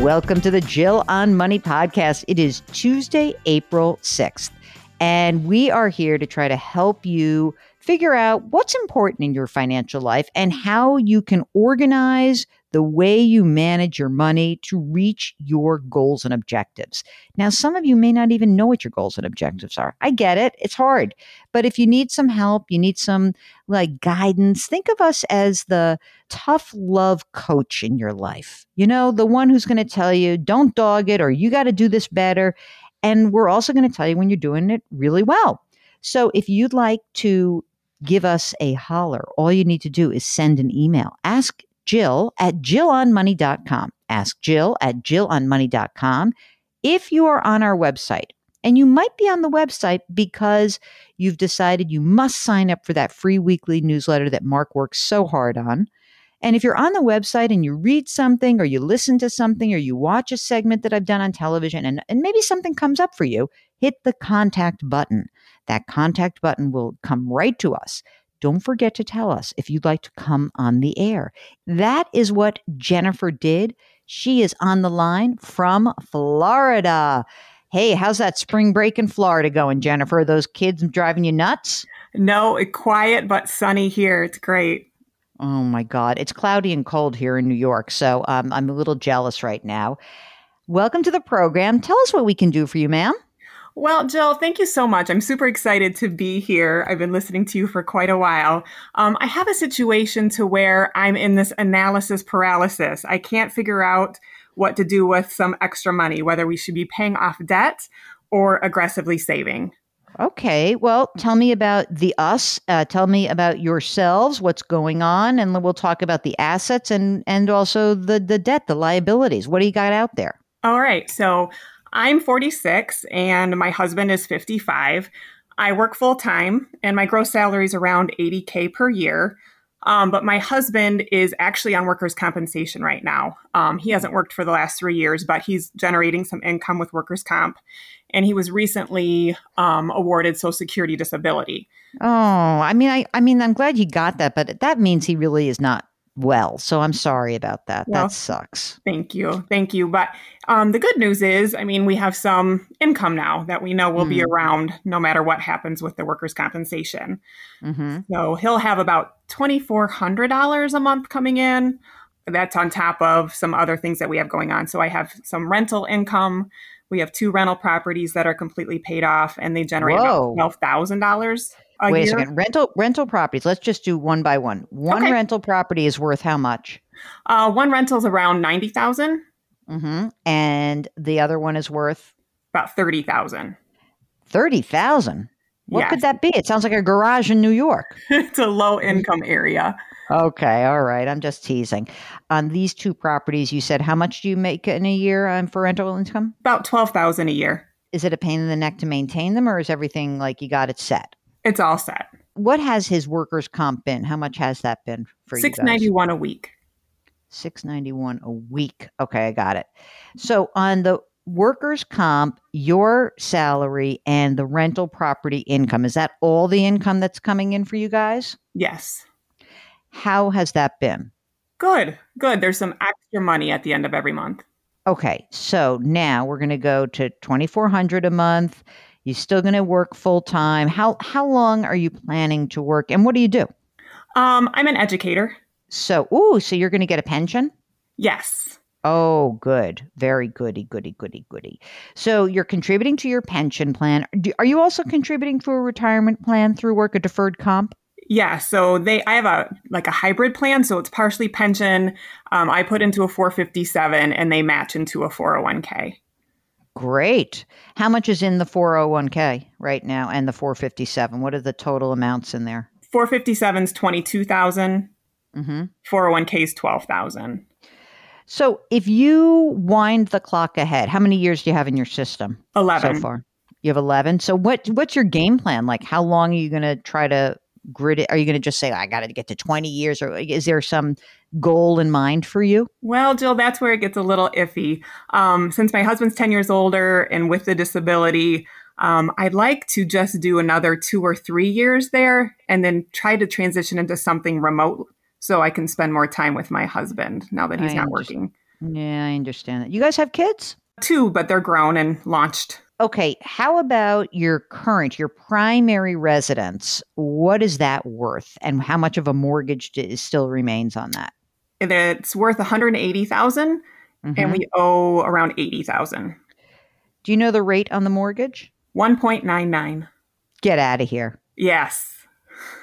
Welcome to the Jill on Money podcast. It is Tuesday, April 6th, and we are here to try to help you figure out what's important in your financial life and how you can organize the way you manage your money to reach your goals and objectives. Now, some of you may not even know what your goals and objectives are. I get it, it's hard. But if you need some help, you need some like guidance, think of us as the tough love coach in your life. You know, the one who's going to tell you, don't dog it, or you got to do this better. And we're also going to tell you when you're doing it really well. So if you'd like to give us a holler, all you need to do is send an email. Ask Jill at jillonmoney.com. Ask Jill at jillonmoney.com if you are on our website. And you might be on the website because you've decided you must sign up for that free weekly newsletter that Mark works so hard on. And if you're on the website and you read something or you listen to something or you watch a segment that I've done on television and, and maybe something comes up for you, hit the contact button. That contact button will come right to us. Don't forget to tell us if you'd like to come on the air. That is what Jennifer did. She is on the line from Florida. Hey, how's that spring break in Florida going, Jennifer? Are those kids driving you nuts? No, quiet but sunny here. It's great. Oh my God. It's cloudy and cold here in New York. So um, I'm a little jealous right now. Welcome to the program. Tell us what we can do for you, ma'am. Well, Jill, thank you so much. I'm super excited to be here. I've been listening to you for quite a while. Um, I have a situation to where I'm in this analysis paralysis. I can't figure out what to do with some extra money, whether we should be paying off debt or aggressively saving. Okay. Well, tell me about the us. Uh, tell me about yourselves. What's going on, and we'll talk about the assets and and also the the debt, the liabilities. What do you got out there? All right. So I'm 46 and my husband is 55. I work full time and my gross salary is around 80K per year. Um, but my husband is actually on workers' compensation right now. Um, he hasn't worked for the last three years, but he's generating some income with workers' comp. And he was recently um, awarded Social Security disability. Oh, I mean, I, I mean, I'm glad he got that, but that means he really is not well. So I'm sorry about that. Well, that sucks. Thank you. Thank you. But um, the good news is, I mean, we have some income now that we know will mm. be around no matter what happens with the workers' compensation. Mm-hmm. So he'll have about $2,400 a month coming in. That's on top of some other things that we have going on. So I have some rental income. We have two rental properties that are completely paid off and they generate Whoa. about $12,000 Wait a second. Rental rental properties. Let's just do one by one. One okay. rental property is worth how much? Uh, one rental is around ninety thousand. Mm-hmm. And the other one is worth about thirty thousand. Thirty thousand. What yes. could that be? It sounds like a garage in New York. it's a low income area. Okay, all right. I'm just teasing. On these two properties, you said how much do you make in a year um, for rental income? About twelve thousand a year. Is it a pain in the neck to maintain them, or is everything like you got it set? It's all set. What has his workers' comp been? How much has that been for you? Six ninety one a week. Six ninety one a week. Okay, I got it. So on the workers' comp, your salary and the rental property income is that all the income that's coming in for you guys? Yes. How has that been? Good, good. There's some extra money at the end of every month. Okay, so now we're going to go to twenty four hundred a month you still going to work full time? How how long are you planning to work, and what do you do? Um, I'm an educator. So, ooh, so you're going to get a pension? Yes. Oh, good. Very goody, goody, goody, goody. So you're contributing to your pension plan. Do, are you also contributing to a retirement plan through work, a deferred comp? Yeah, so they I have a like a hybrid plan, so it's partially pension. Um, I put into a 457, and they match into a 401k. Great. How much is in the 401k right now and the 457? What are the total amounts in there? 457 is 22,000. Mm-hmm. 401k is 12,000. So if you wind the clock ahead, how many years do you have in your system? 11 so far. You have 11. So what what's your game plan? Like how long are you going to try to grid it? Are you going to just say I got to get to 20 years or is there some goal in mind for you? Well, Jill, that's where it gets a little iffy. Um, since my husband's 10 years older and with the disability, um, I'd like to just do another two or three years there and then try to transition into something remote so I can spend more time with my husband now that he's I not working. Yeah, I understand that. You guys have kids? Two, but they're grown and launched. Okay, how about your current, your primary residence? What is that worth, and how much of a mortgage still remains on that? It's worth one hundred eighty thousand, mm-hmm. and we owe around eighty thousand. Do you know the rate on the mortgage? One point nine nine. Get out of here. Yes.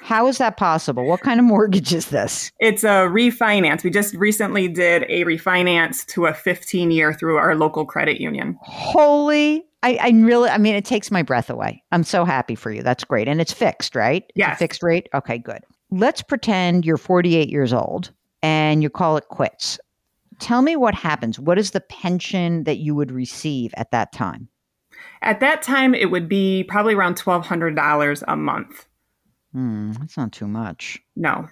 How is that possible? What kind of mortgage is this? It's a refinance. We just recently did a refinance to a 15 year through our local credit union. Holy I, I really, I mean, it takes my breath away. I'm so happy for you. That's great. And it's fixed, right? Yeah. Fixed rate? Okay, good. Let's pretend you're 48 years old and you call it quits. Tell me what happens. What is the pension that you would receive at that time? At that time, it would be probably around $1,200 a month. Hmm, that's not too much. No.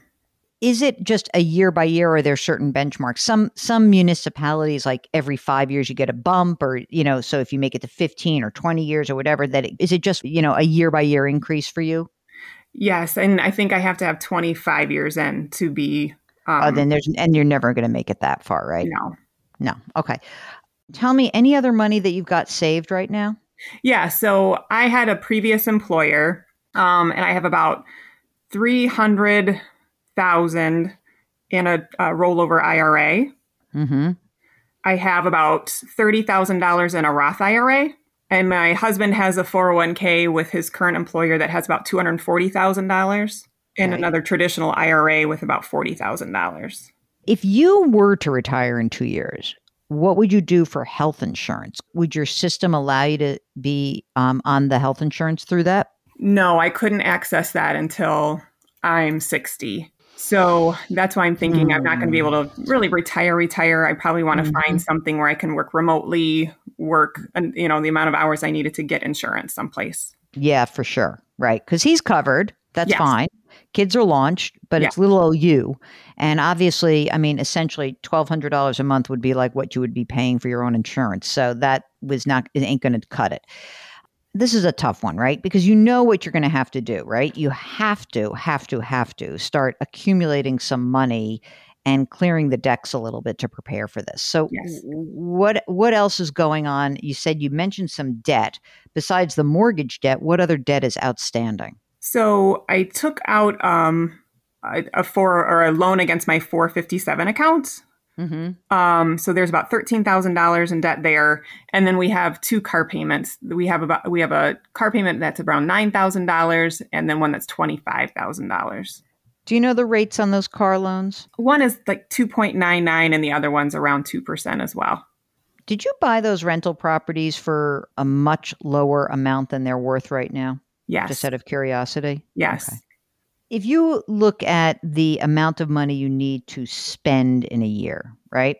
Is it just a year by year or are there certain benchmarks? Some some municipalities like every five years you get a bump or you know so if you make it to 15 or 20 years or whatever that it, is it just you know a year by year increase for you? Yes and i think i have to have 25 years in to be oh, um, oh, then there's and you're never going to make it that far right? No. No okay. Tell me any other money that you've got saved right now? Yeah so i had a previous employer um, and i have about 300 thousand in a, a rollover IRA. Mm-hmm. I have about thirty thousand dollars in a Roth IRA, and my husband has a 401k with his current employer that has about two hundred forty thousand dollars, and another traditional IRA with about forty thousand dollars. If you were to retire in two years, what would you do for health insurance? Would your system allow you to be um, on the health insurance through that? No, I couldn't access that until I'm 60. So that's why I'm thinking mm. I'm not going to be able to hmm. really retire, retire. I probably want to mm-hmm. find something where I can work remotely, work, and you know, the amount of hours I needed to get insurance someplace. Yeah, for sure. Right. Because he's covered. That's yes. fine. Kids are launched, but yeah. it's little old you. And obviously, I mean, essentially $1,200 a month would be like what you would be paying for your own insurance. So that was not, it ain't going to cut it this is a tough one, right? Because you know what you're going to have to do, right? You have to, have to, have to start accumulating some money and clearing the decks a little bit to prepare for this. So yes. what what else is going on? You said you mentioned some debt. Besides the mortgage debt, what other debt is outstanding? So I took out um a, a for or a loan against my 457 account Mm-hmm. Um, so there's about thirteen thousand dollars in debt there, and then we have two car payments. We have about we have a car payment that's around nine thousand dollars, and then one that's twenty five thousand dollars. Do you know the rates on those car loans? One is like two point nine nine, and the other one's around two percent as well. Did you buy those rental properties for a much lower amount than they're worth right now? Yes. Just out of curiosity. Yes. Okay. If you look at the amount of money you need to spend in a year, right?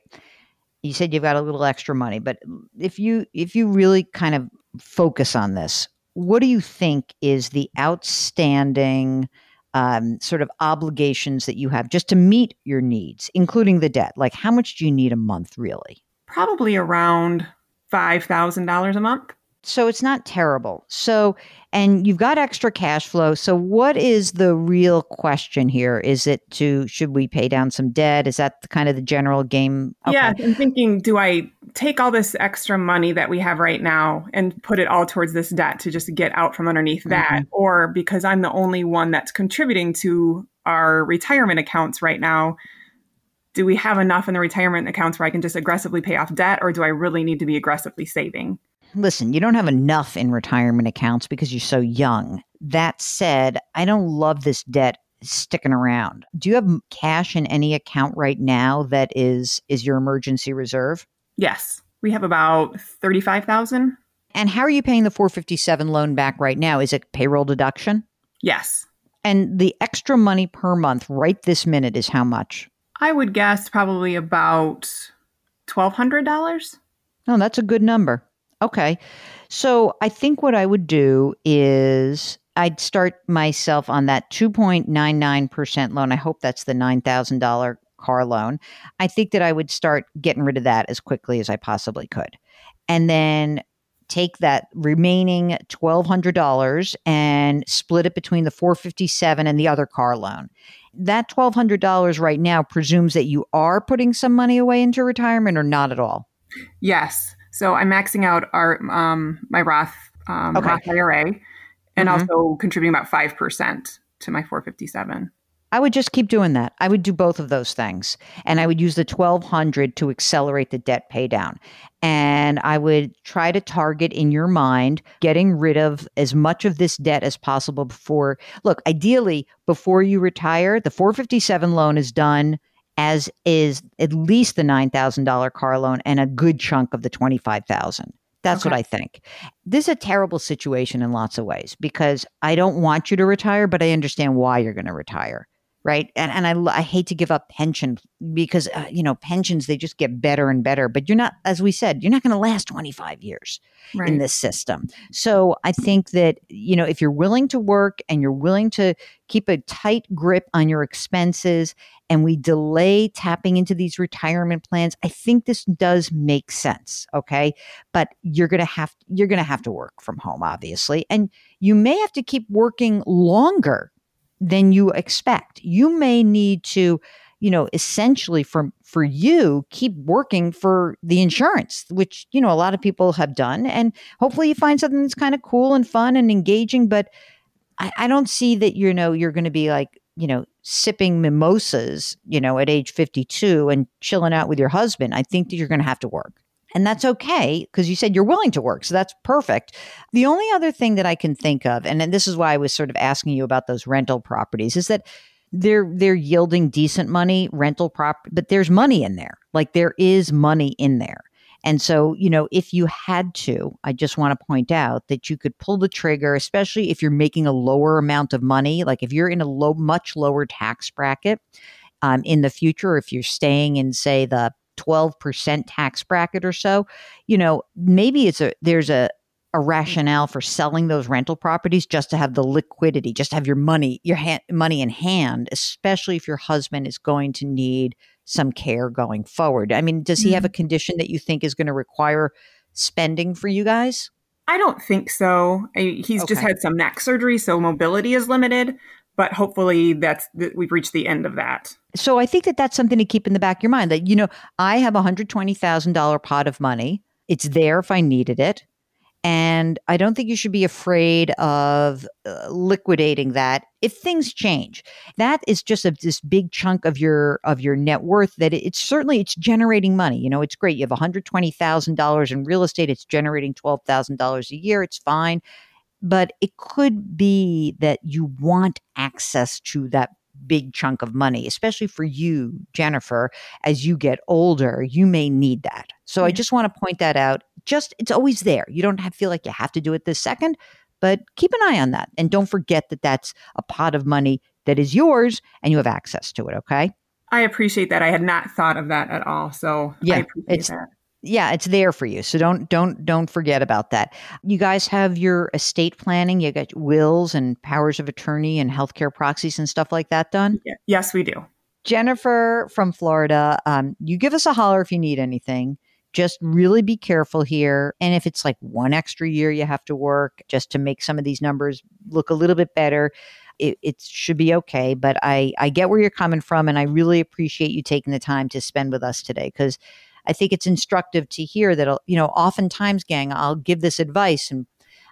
You said you've got a little extra money, but if you if you really kind of focus on this, what do you think is the outstanding um, sort of obligations that you have just to meet your needs, including the debt? Like, how much do you need a month, really? Probably around five thousand dollars a month so it's not terrible. So, and you've got extra cash flow. So, what is the real question here? Is it to should we pay down some debt? Is that the, kind of the general game? Okay. Yeah, I'm thinking, do I take all this extra money that we have right now and put it all towards this debt to just get out from underneath that, mm-hmm. or because I'm the only one that's contributing to our retirement accounts right now? do we have enough in the retirement accounts where I can just aggressively pay off debt, or do I really need to be aggressively saving? Listen, you don't have enough in retirement accounts because you're so young. That said, I don't love this debt sticking around. Do you have cash in any account right now that is is your emergency reserve? Yes. We have about 35,000. And how are you paying the 457 loan back right now? Is it payroll deduction? Yes. And the extra money per month right this minute is how much? I would guess probably about $1,200. Oh, that's a good number. Okay. So I think what I would do is I'd start myself on that 2.99% loan. I hope that's the $9,000 car loan. I think that I would start getting rid of that as quickly as I possibly could. And then take that remaining $1200 and split it between the 457 and the other car loan. That $1200 right now presumes that you are putting some money away into retirement or not at all. Yes. So I'm maxing out our um, my Roth um, okay. Roth IRA and mm-hmm. also contributing about 5% to my 457. I would just keep doing that. I would do both of those things. And I would use the 1200 to accelerate the debt pay down. And I would try to target in your mind getting rid of as much of this debt as possible before. Look, ideally, before you retire, the 457 loan is done as is at least the $9,000 car loan and a good chunk of the 25,000. That's okay. what I think. This is a terrible situation in lots of ways because I don't want you to retire, but I understand why you're going to retire right? And and i, I hate to give up pension because uh, you know pensions they just get better and better but you're not as we said you're not going to last 25 years right. in this system. So i think that you know if you're willing to work and you're willing to keep a tight grip on your expenses and we delay tapping into these retirement plans i think this does make sense okay? But you're going to have you're going to have to work from home obviously and you may have to keep working longer than you expect. You may need to, you know, essentially for for you keep working for the insurance, which you know a lot of people have done, and hopefully you find something that's kind of cool and fun and engaging. But I, I don't see that you know you're going to be like you know sipping mimosas, you know, at age 52 and chilling out with your husband. I think that you're going to have to work. And that's okay because you said you're willing to work. So that's perfect. The only other thing that I can think of, and, and this is why I was sort of asking you about those rental properties, is that they're they're yielding decent money, rental prop, but there's money in there. Like there is money in there. And so, you know, if you had to, I just want to point out that you could pull the trigger, especially if you're making a lower amount of money. Like if you're in a low, much lower tax bracket um, in the future, if you're staying in, say, the 12% tax bracket or so, you know, maybe it's a there's a a rationale for selling those rental properties just to have the liquidity, just to have your money, your hand, money in hand, especially if your husband is going to need some care going forward. I mean, does he mm-hmm. have a mm-hmm. condition that you think is going to require spending for you guys? I don't think so. I, he's okay. just had some neck surgery, so mobility is limited but hopefully that's that we've reached the end of that. So I think that that's something to keep in the back of your mind that you know I have a hundred twenty thousand dollar pot of money. It's there if I needed it, and I don't think you should be afraid of uh, liquidating that if things change. That is just a, this big chunk of your of your net worth that it, it's certainly it's generating money. You know, it's great. You have one hundred twenty thousand dollars in real estate. It's generating twelve thousand dollars a year. It's fine but it could be that you want access to that big chunk of money, especially for you, Jennifer, as you get older, you may need that. So I just want to point that out. Just it's always there. You don't have, feel like you have to do it this second, but keep an eye on that. And don't forget that that's a pot of money that is yours and you have access to it. Okay. I appreciate that. I had not thought of that at all. So yeah, it's, that yeah it's there for you so don't don't don't forget about that. You guys have your estate planning you got wills and powers of attorney and healthcare proxies and stuff like that done? Yes we do. Jennifer from florida um, you give us a holler if you need anything. Just really be careful here and if it's like one extra year you have to work just to make some of these numbers look a little bit better it, it, should be okay. But I, I get where you're coming from, and I really appreciate you taking the time to spend with us today because I think it's instructive to hear that, uh, you know, oftentimes, gang, I'll give this advice and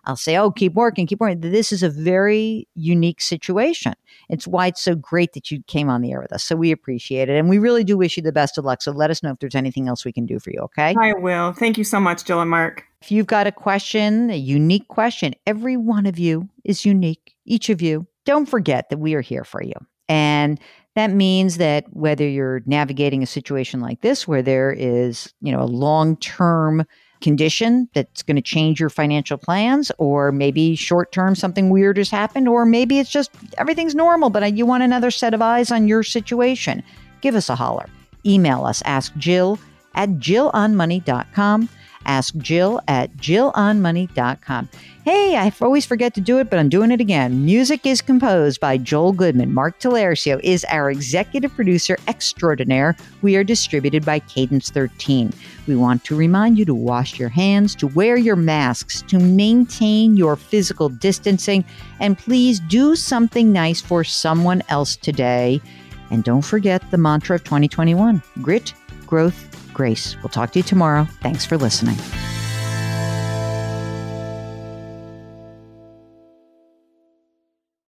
I'll say, oh, keep working, keep working. This is a very unique situation. It's why it's so great that you came on the air with us. So we appreciate it. And we really do wish you the best of luck. So let us know if there's anything else we can do for you, okay? I will. Thank you so much, Jill and Mark. If you've got a question, a unique question, every one of you is unique, each of you. Don't forget that we are here for you. And that means that whether you're navigating a situation like this, where there is, you know, a long term condition that's going to change your financial plans, or maybe short term something weird has happened, or maybe it's just everything's normal, but you want another set of eyes on your situation, give us a holler. Email us, ask Jill at jillonmoney.com. Ask Jill at jillonmoney.com. Hey, I always forget to do it, but I'm doing it again. Music is composed by Joel Goodman. Mark Talercio is our executive producer extraordinaire. We are distributed by Cadence 13. We want to remind you to wash your hands, to wear your masks, to maintain your physical distancing, and please do something nice for someone else today. And don't forget the mantra of 2021 grit, growth, grace. We'll talk to you tomorrow. Thanks for listening.